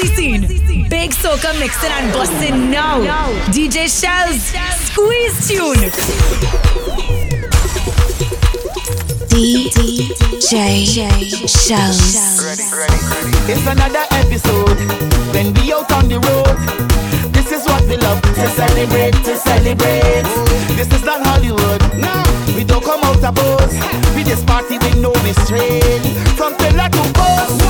Quincy scene. Big soca mixing and busting now. DJ Shelz, squeeze tune. DJ Shelz. It's another episode when we out on the road. This is what we love to celebrate, to celebrate. This is not Hollywood. No, we don't come out of pose. We just party with no restraint from pillar to post.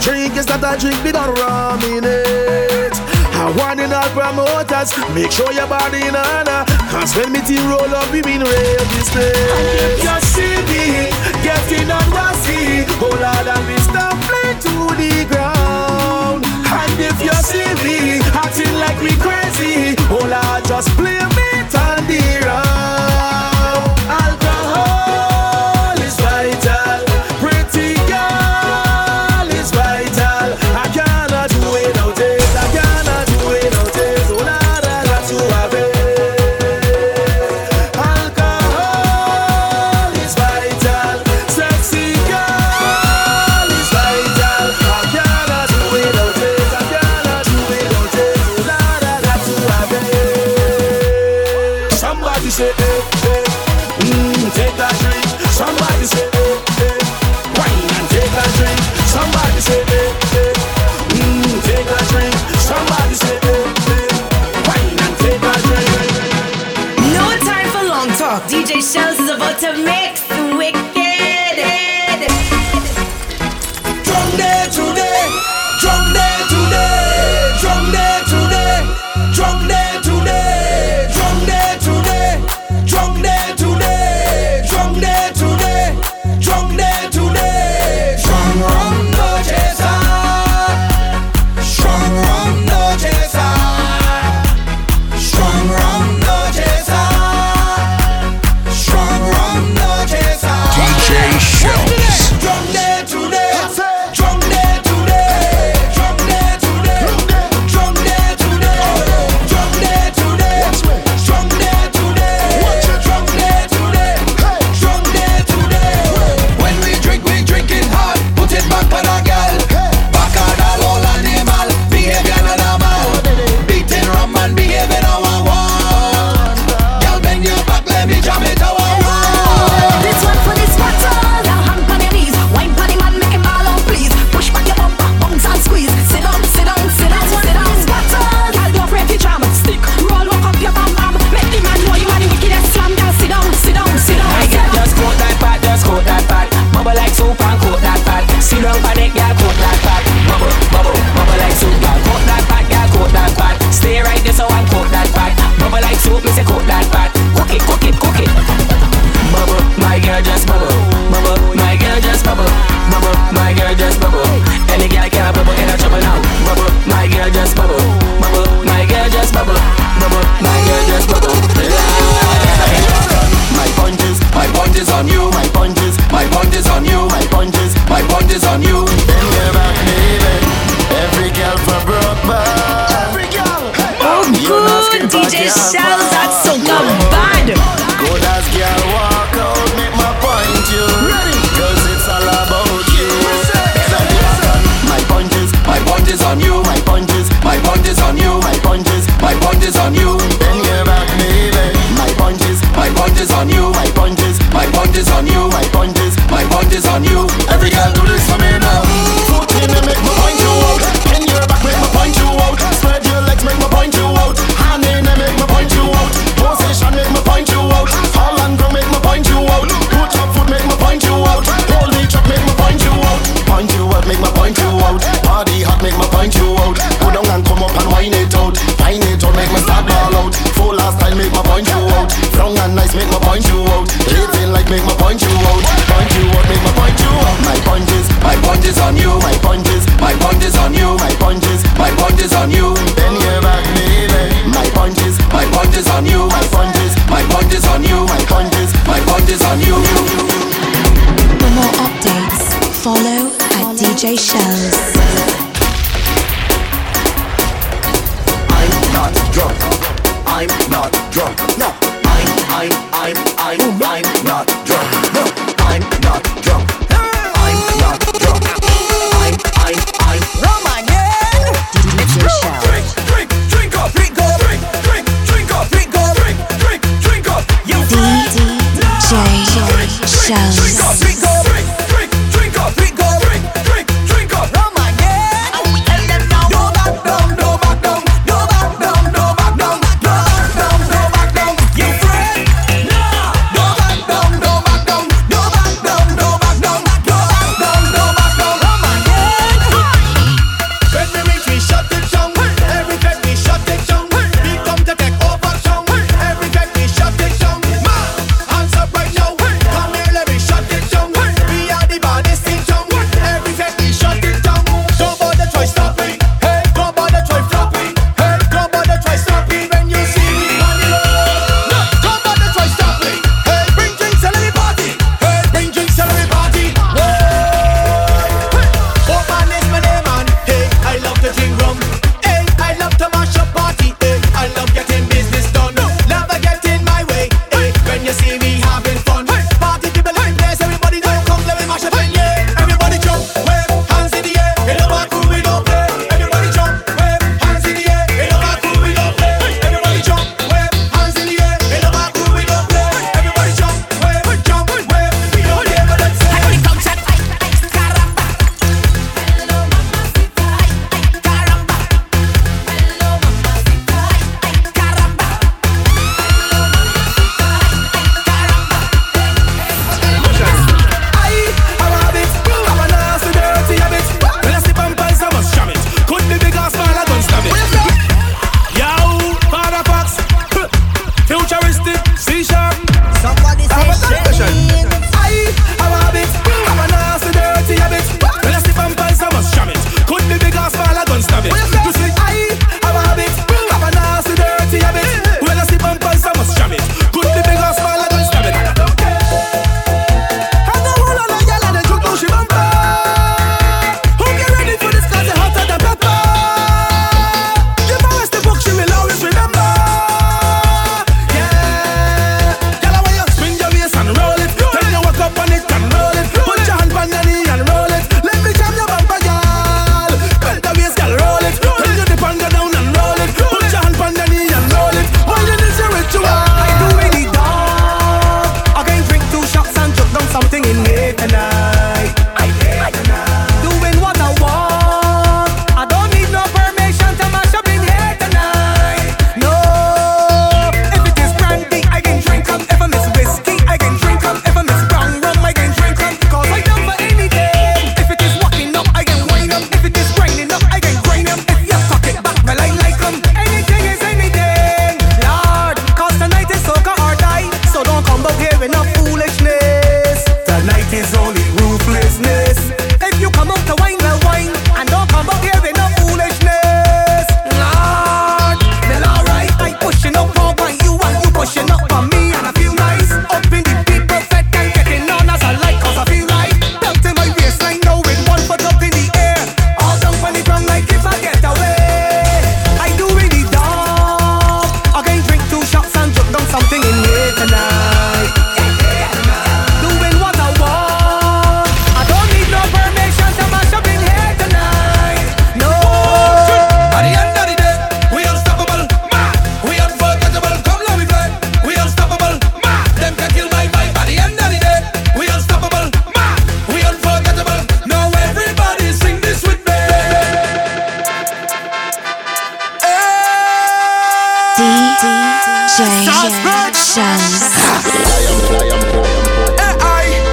Drink is not a drink be rum in it. I want in all promoters, make sure your body in honor. Cause when me team roll up, we mean real business. And if you see me getting unrusty, oh Lord, I'll be stumbling to the ground. And if you see me acting like we crazy, oh Lord, just play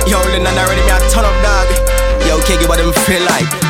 Yo, I already me a ton of dog. Yo, Kiki, what them feel like?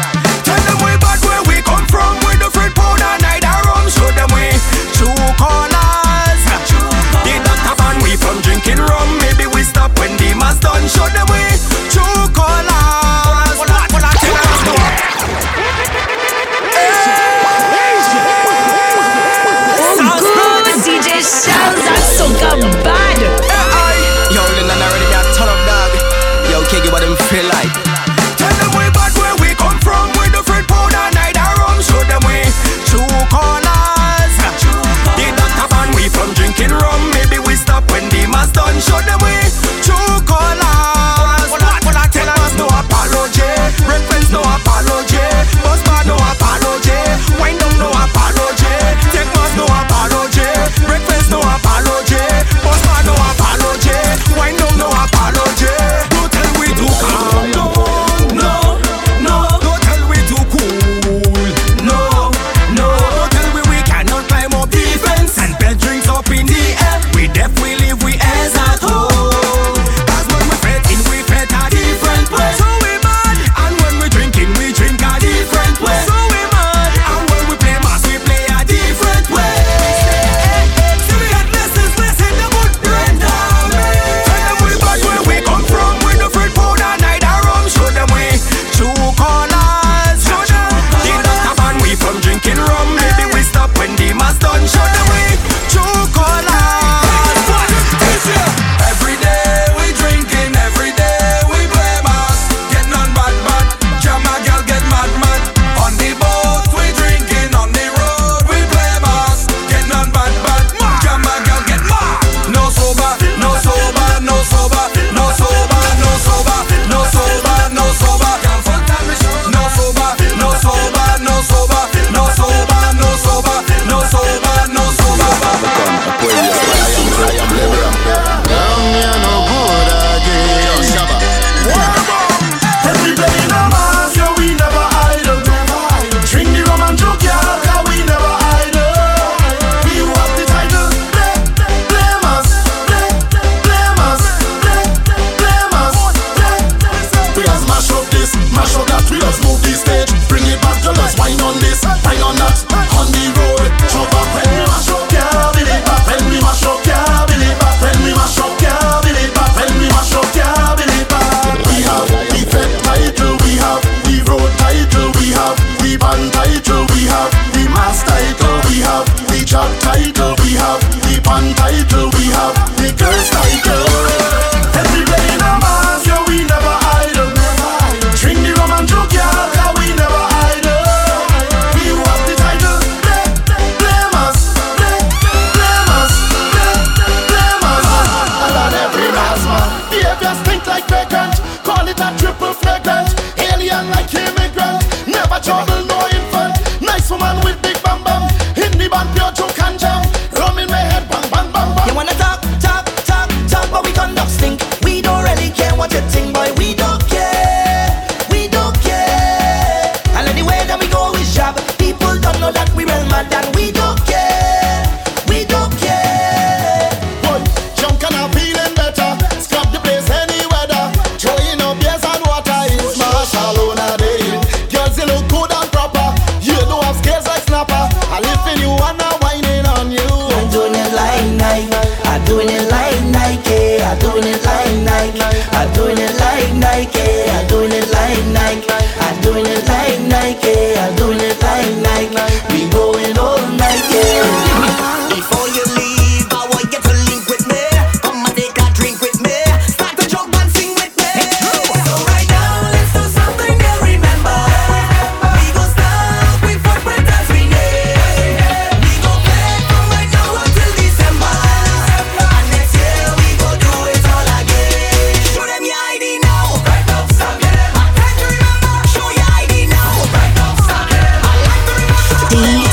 be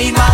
prima.